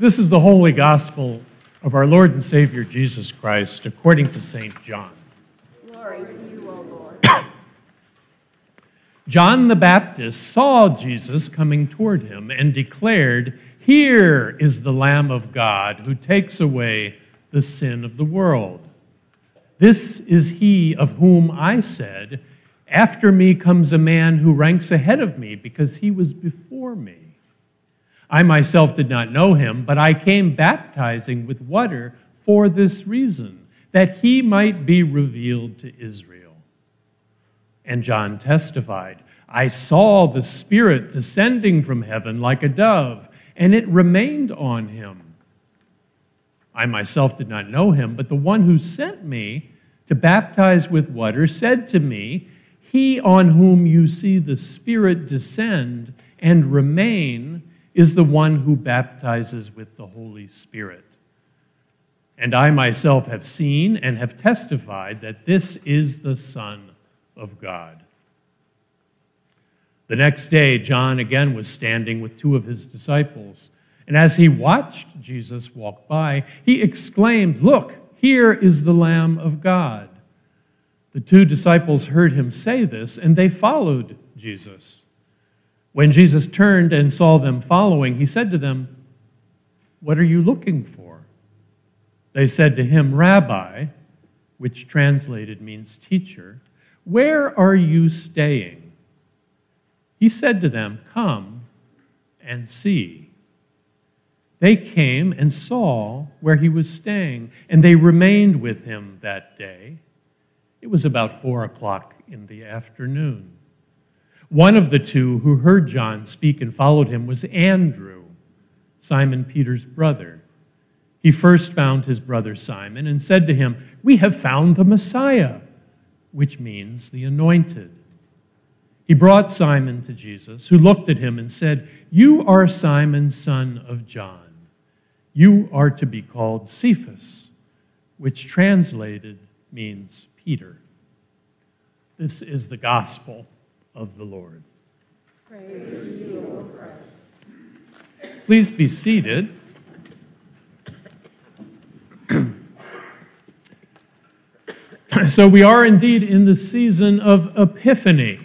This is the holy gospel of our Lord and Savior Jesus Christ according to St. John. Glory to you, O Lord. John the Baptist saw Jesus coming toward him and declared, Here is the Lamb of God who takes away the sin of the world. This is he of whom I said, After me comes a man who ranks ahead of me because he was before me. I myself did not know him, but I came baptizing with water for this reason, that he might be revealed to Israel. And John testified, I saw the Spirit descending from heaven like a dove, and it remained on him. I myself did not know him, but the one who sent me to baptize with water said to me, He on whom you see the Spirit descend and remain is the one who baptizes with the Holy Spirit. And I myself have seen and have testified that this is the Son of God. The next day, John again was standing with two of his disciples. And as he watched Jesus walk by, he exclaimed, Look, here is the Lamb of God. The two disciples heard him say this, and they followed Jesus. When Jesus turned and saw them following, he said to them, What are you looking for? They said to him, Rabbi, which translated means teacher, where are you staying? He said to them, Come and see. They came and saw where he was staying, and they remained with him that day. It was about four o'clock in the afternoon. One of the two who heard John speak and followed him was Andrew, Simon Peter's brother. He first found his brother Simon and said to him, We have found the Messiah, which means the anointed. He brought Simon to Jesus, who looked at him and said, You are Simon, son of John. You are to be called Cephas, which translated means Peter. This is the gospel of the Lord. Praise to you, O Christ. Please be seated. so, we are indeed in the season of Epiphany,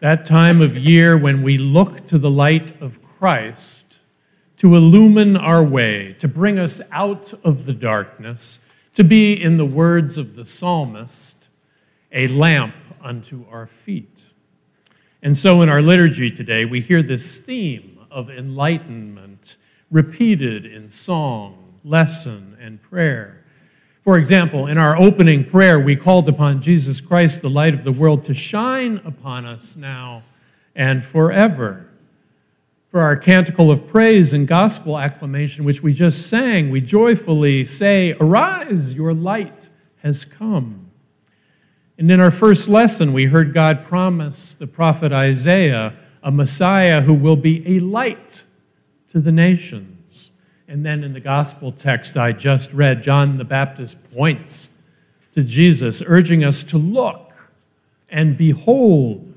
that time of year when we look to the light of Christ to illumine our way, to bring us out of the darkness, to be, in the words of the psalmist, a lamp unto our feet. And so in our liturgy today, we hear this theme of enlightenment repeated in song, lesson, and prayer. For example, in our opening prayer, we called upon Jesus Christ, the light of the world, to shine upon us now and forever. For our canticle of praise and gospel acclamation, which we just sang, we joyfully say, Arise, your light has come. And in our first lesson, we heard God promise the prophet Isaiah a Messiah who will be a light to the nations. And then in the gospel text I just read, John the Baptist points to Jesus, urging us to look and behold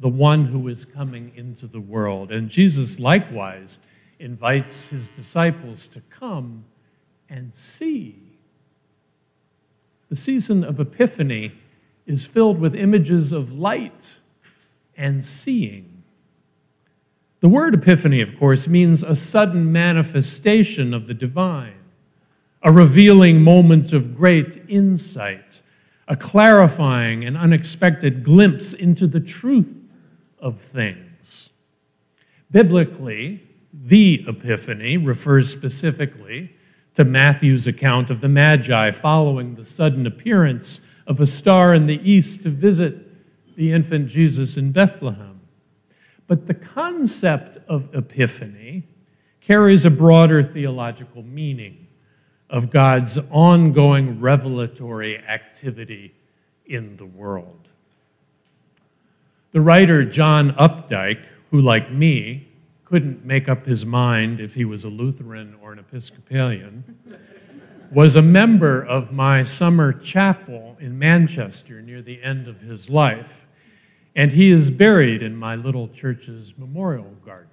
the one who is coming into the world. And Jesus likewise invites his disciples to come and see. The season of Epiphany is filled with images of light and seeing. The word epiphany, of course, means a sudden manifestation of the divine, a revealing moment of great insight, a clarifying and unexpected glimpse into the truth of things. Biblically, the Epiphany refers specifically to Matthew's account of the Magi following the sudden appearance of a star in the east to visit the infant Jesus in Bethlehem. But the concept of epiphany carries a broader theological meaning of God's ongoing revelatory activity in the world. The writer John Updike, who, like me, couldn't make up his mind if he was a Lutheran or an Episcopalian, was a member of my summer chapel in Manchester near the end of his life, and he is buried in my little church's memorial garden.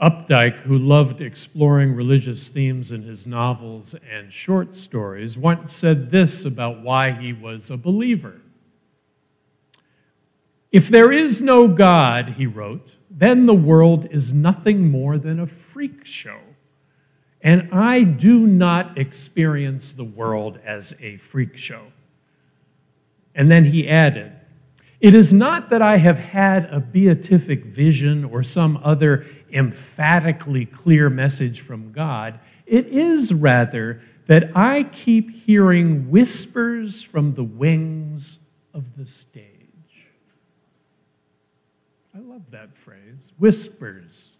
Updike, who loved exploring religious themes in his novels and short stories, once said this about why he was a believer. If there is no God, he wrote, then the world is nothing more than a freak show. And I do not experience the world as a freak show. And then he added, It is not that I have had a beatific vision or some other emphatically clear message from God. It is rather that I keep hearing whispers from the wings of the stage. I love that phrase whispers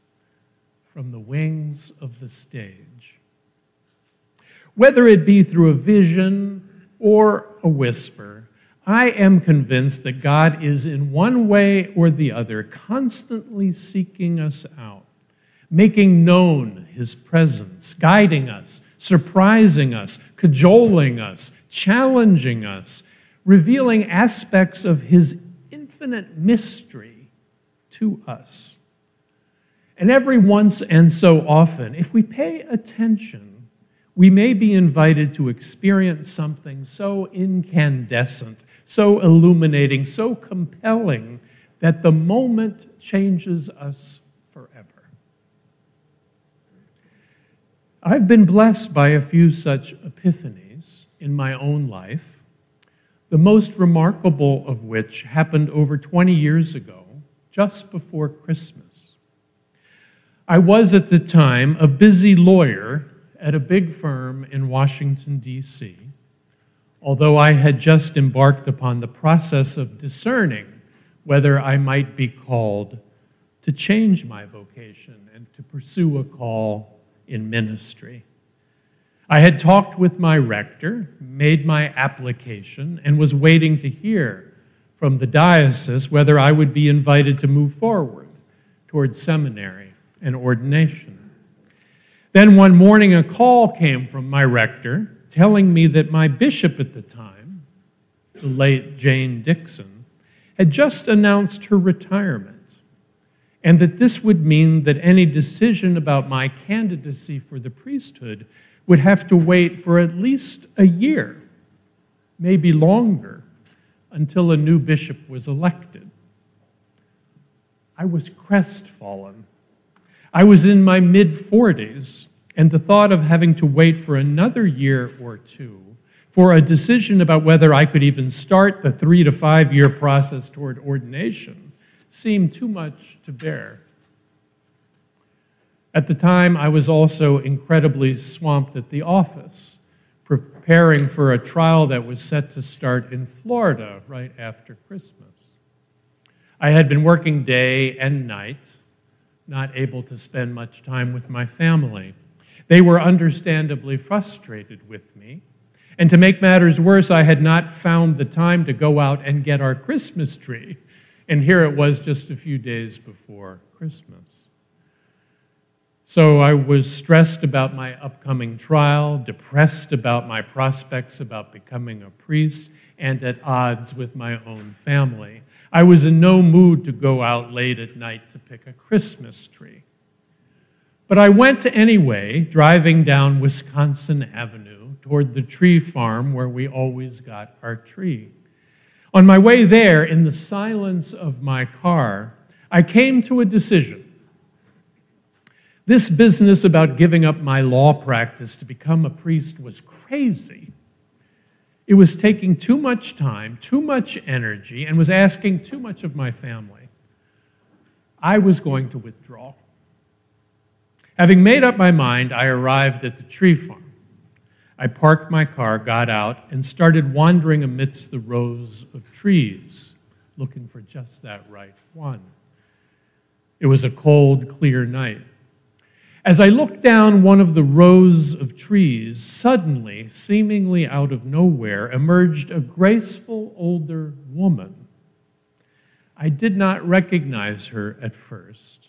from the wings of the stage. Whether it be through a vision or a whisper, I am convinced that God is in one way or the other constantly seeking us out, making known his presence, guiding us, surprising us, cajoling us, challenging us, revealing aspects of his infinite mystery to us. And every once and so often, if we pay attention, we may be invited to experience something so incandescent, so illuminating, so compelling that the moment changes us forever. I've been blessed by a few such epiphanies in my own life, the most remarkable of which happened over 20 years ago, just before Christmas. I was at the time a busy lawyer at a big firm in Washington, D.C., although I had just embarked upon the process of discerning whether I might be called to change my vocation and to pursue a call in ministry. I had talked with my rector, made my application, and was waiting to hear from the diocese whether I would be invited to move forward towards seminary and ordination. Then one morning, a call came from my rector telling me that my bishop at the time, the late Jane Dixon, had just announced her retirement, and that this would mean that any decision about my candidacy for the priesthood would have to wait for at least a year, maybe longer, until a new bishop was elected. I was crestfallen I was in my mid 40s, and the thought of having to wait for another year or two for a decision about whether I could even start the three to five year process toward ordination seemed too much to bear. At the time, I was also incredibly swamped at the office, preparing for a trial that was set to start in Florida right after Christmas. I had been working day and night not able to spend much time with my family. They were understandably frustrated with me. And to make matters worse, I had not found the time to go out and get our Christmas tree. And here it was just a few days before Christmas. So I was stressed about my upcoming trial, depressed about my prospects about becoming a priest, and at odds with my own family. I was in no mood to go out late at night to pick a Christmas tree. But I went anyway, driving down Wisconsin Avenue toward the tree farm where we always got our tree. On my way there, in the silence of my car, I came to a decision. This business about giving up my law practice to become a priest was crazy. It was taking too much time, too much energy, and was asking too much of my family. I was going to withdraw. Having made up my mind, I arrived at the tree farm. I parked my car, got out, and started wandering amidst the rows of trees, looking for just that right one. It was a cold, clear night. As I looked down one of the rows of trees, suddenly, seemingly out of nowhere, emerged a graceful older woman. I did not recognize her at first.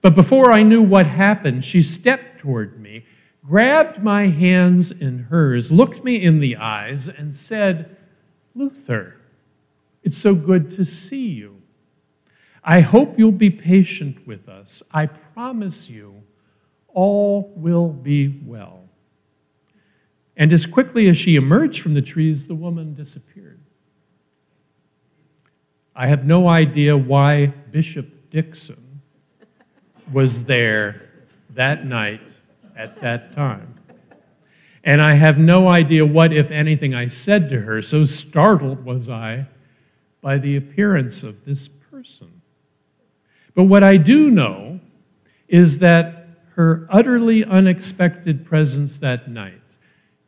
But before I knew what happened, she stepped toward me, grabbed my hands in hers, looked me in the eyes, and said, Luther, it's so good to see you. I hope you'll be patient with us. I promise you all will be well. And as quickly as she emerged from the trees, the woman disappeared. I have no idea why Bishop Dixon was there that night at that time. And I have no idea what, if anything, I said to her. So startled was I by the appearance of this person. But what I do know is that her utterly unexpected presence that night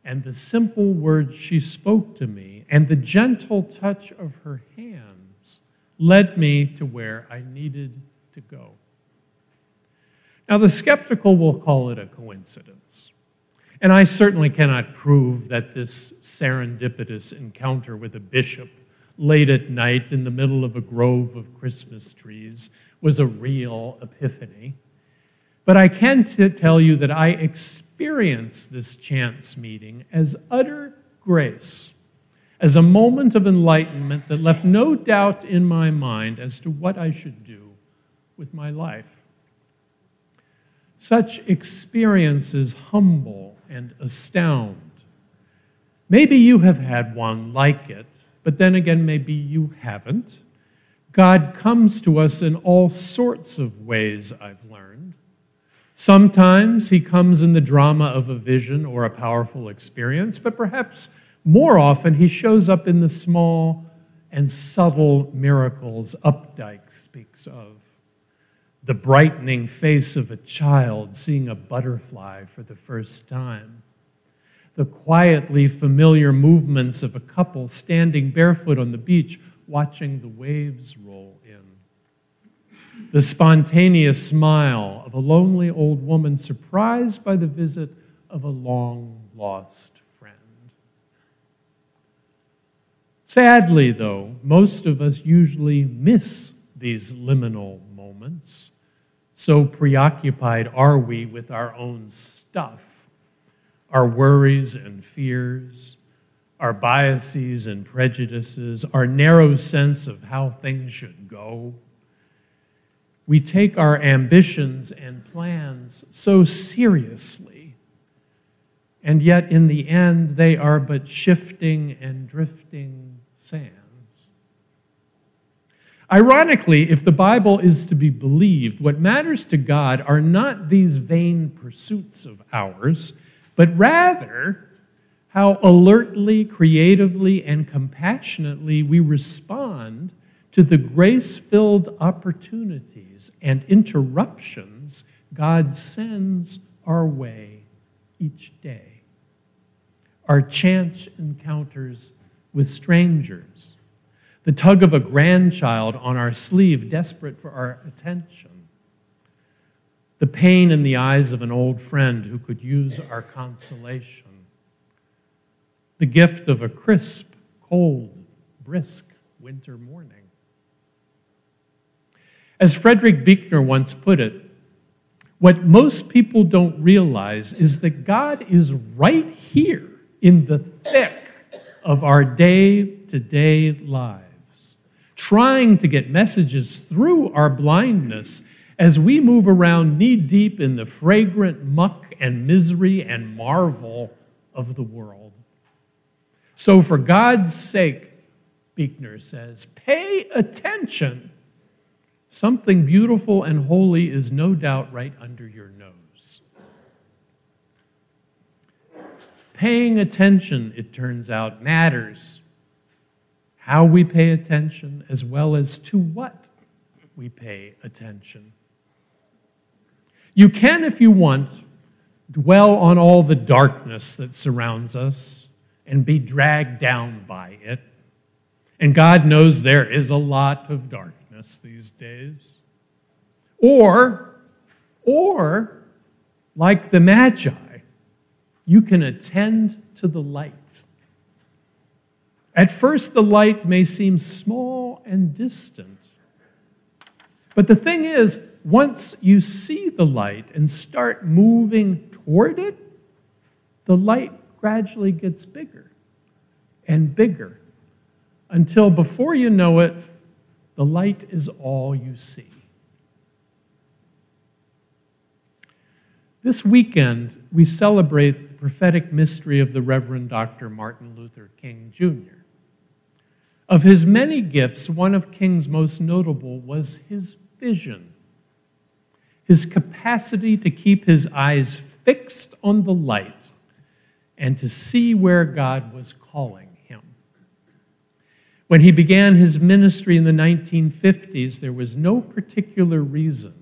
and the simple words she spoke to me and the gentle touch of her hands led me to where I needed to go. Now, the skeptical will call it a coincidence. And I certainly cannot prove that this serendipitous encounter with a bishop late at night in the middle of a grove of Christmas trees was a real epiphany. But I can t- tell you that I experienced this chance meeting as utter grace, as a moment of enlightenment that left no doubt in my mind as to what I should do with my life. Such experiences humble and astound. Maybe you have had one like it, but then again, maybe you haven't. God comes to us in all sorts of ways, I've learned. Sometimes he comes in the drama of a vision or a powerful experience, but perhaps more often he shows up in the small and subtle miracles Updike speaks of. The brightening face of a child seeing a butterfly for the first time the quietly familiar movements of a couple standing barefoot on the beach watching the waves roll. The spontaneous smile of a lonely old woman surprised by the visit of a long lost friend. Sadly, though, most of us usually miss these liminal moments. So preoccupied are we with our own stuff our worries and fears, our biases and prejudices, our narrow sense of how things should go. We take our ambitions and plans so seriously, and yet in the end, they are but shifting and drifting sands. Ironically, if the Bible is to be believed, what matters to God are not these vain pursuits of ours but rather how alertly, creatively, and compassionately we respond to the grace filled opportunities and interruptions God sends our way each day. Our chance encounters with strangers, the tug of a grandchild on our sleeve, desperate for our attention the pain in the eyes of an old friend who could use our consolation, the gift of a crisp, cold, brisk winter morning. As Frederick Buechner once put it, what most people don't realize is that God is right here in the thick of our day to day lives, trying to get messages through our blindness as we move around knee deep in the fragrant muck and misery and marvel of the world. So, for God's sake, Buechner says, pay attention. Something beautiful and holy is no doubt right under your nose. Paying attention, it turns out, matters. How we pay attention, as well as to what we pay attention. You can, if you want, dwell on all the darkness that surrounds us and be dragged down by it. And God knows there is a lot of darkness these days. Or, or, like the Magi, you can attend to the light. At first, the light may seem small and distant. But the thing is, once you see the light and start moving toward it, the light gradually gets bigger and bigger until before you know it, the light is all you see. This weekend, we celebrate the prophetic mystery of the Reverend Dr. Martin Luther King Jr. Of his many gifts, one of King's most notable was his vision, his capacity to keep his eyes fixed on the light and to see where God was calling. When he began his ministry in the 1950s, there was no particular reason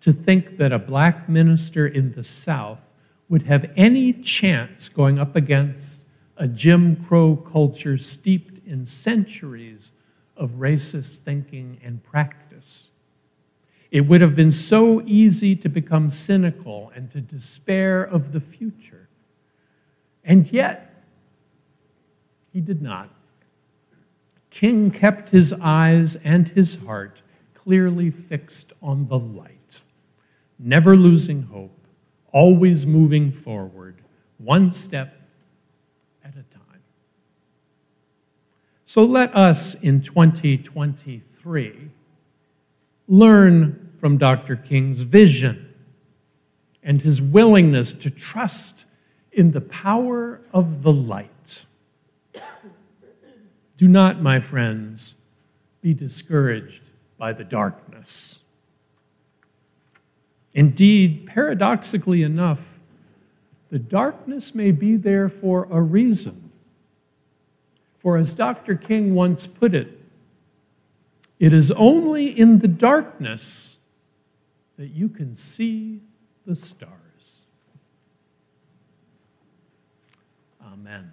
to think that a black minister in the South would have any chance going up against a Jim Crow culture steeped in centuries of racist thinking and practice. It would have been so easy to become cynical and to despair of the future. And yet, he did not. King kept his eyes and his heart clearly fixed on the light, never losing hope, always moving forward, one step at a time. So let us in 2023 learn from Dr. King's vision and his willingness to trust in the power of the light. Do not, my friends, be discouraged by the darkness. Indeed, paradoxically enough, the darkness may be there for a reason. For as Dr. King once put it, it is only in the darkness that you can see the stars. Amen.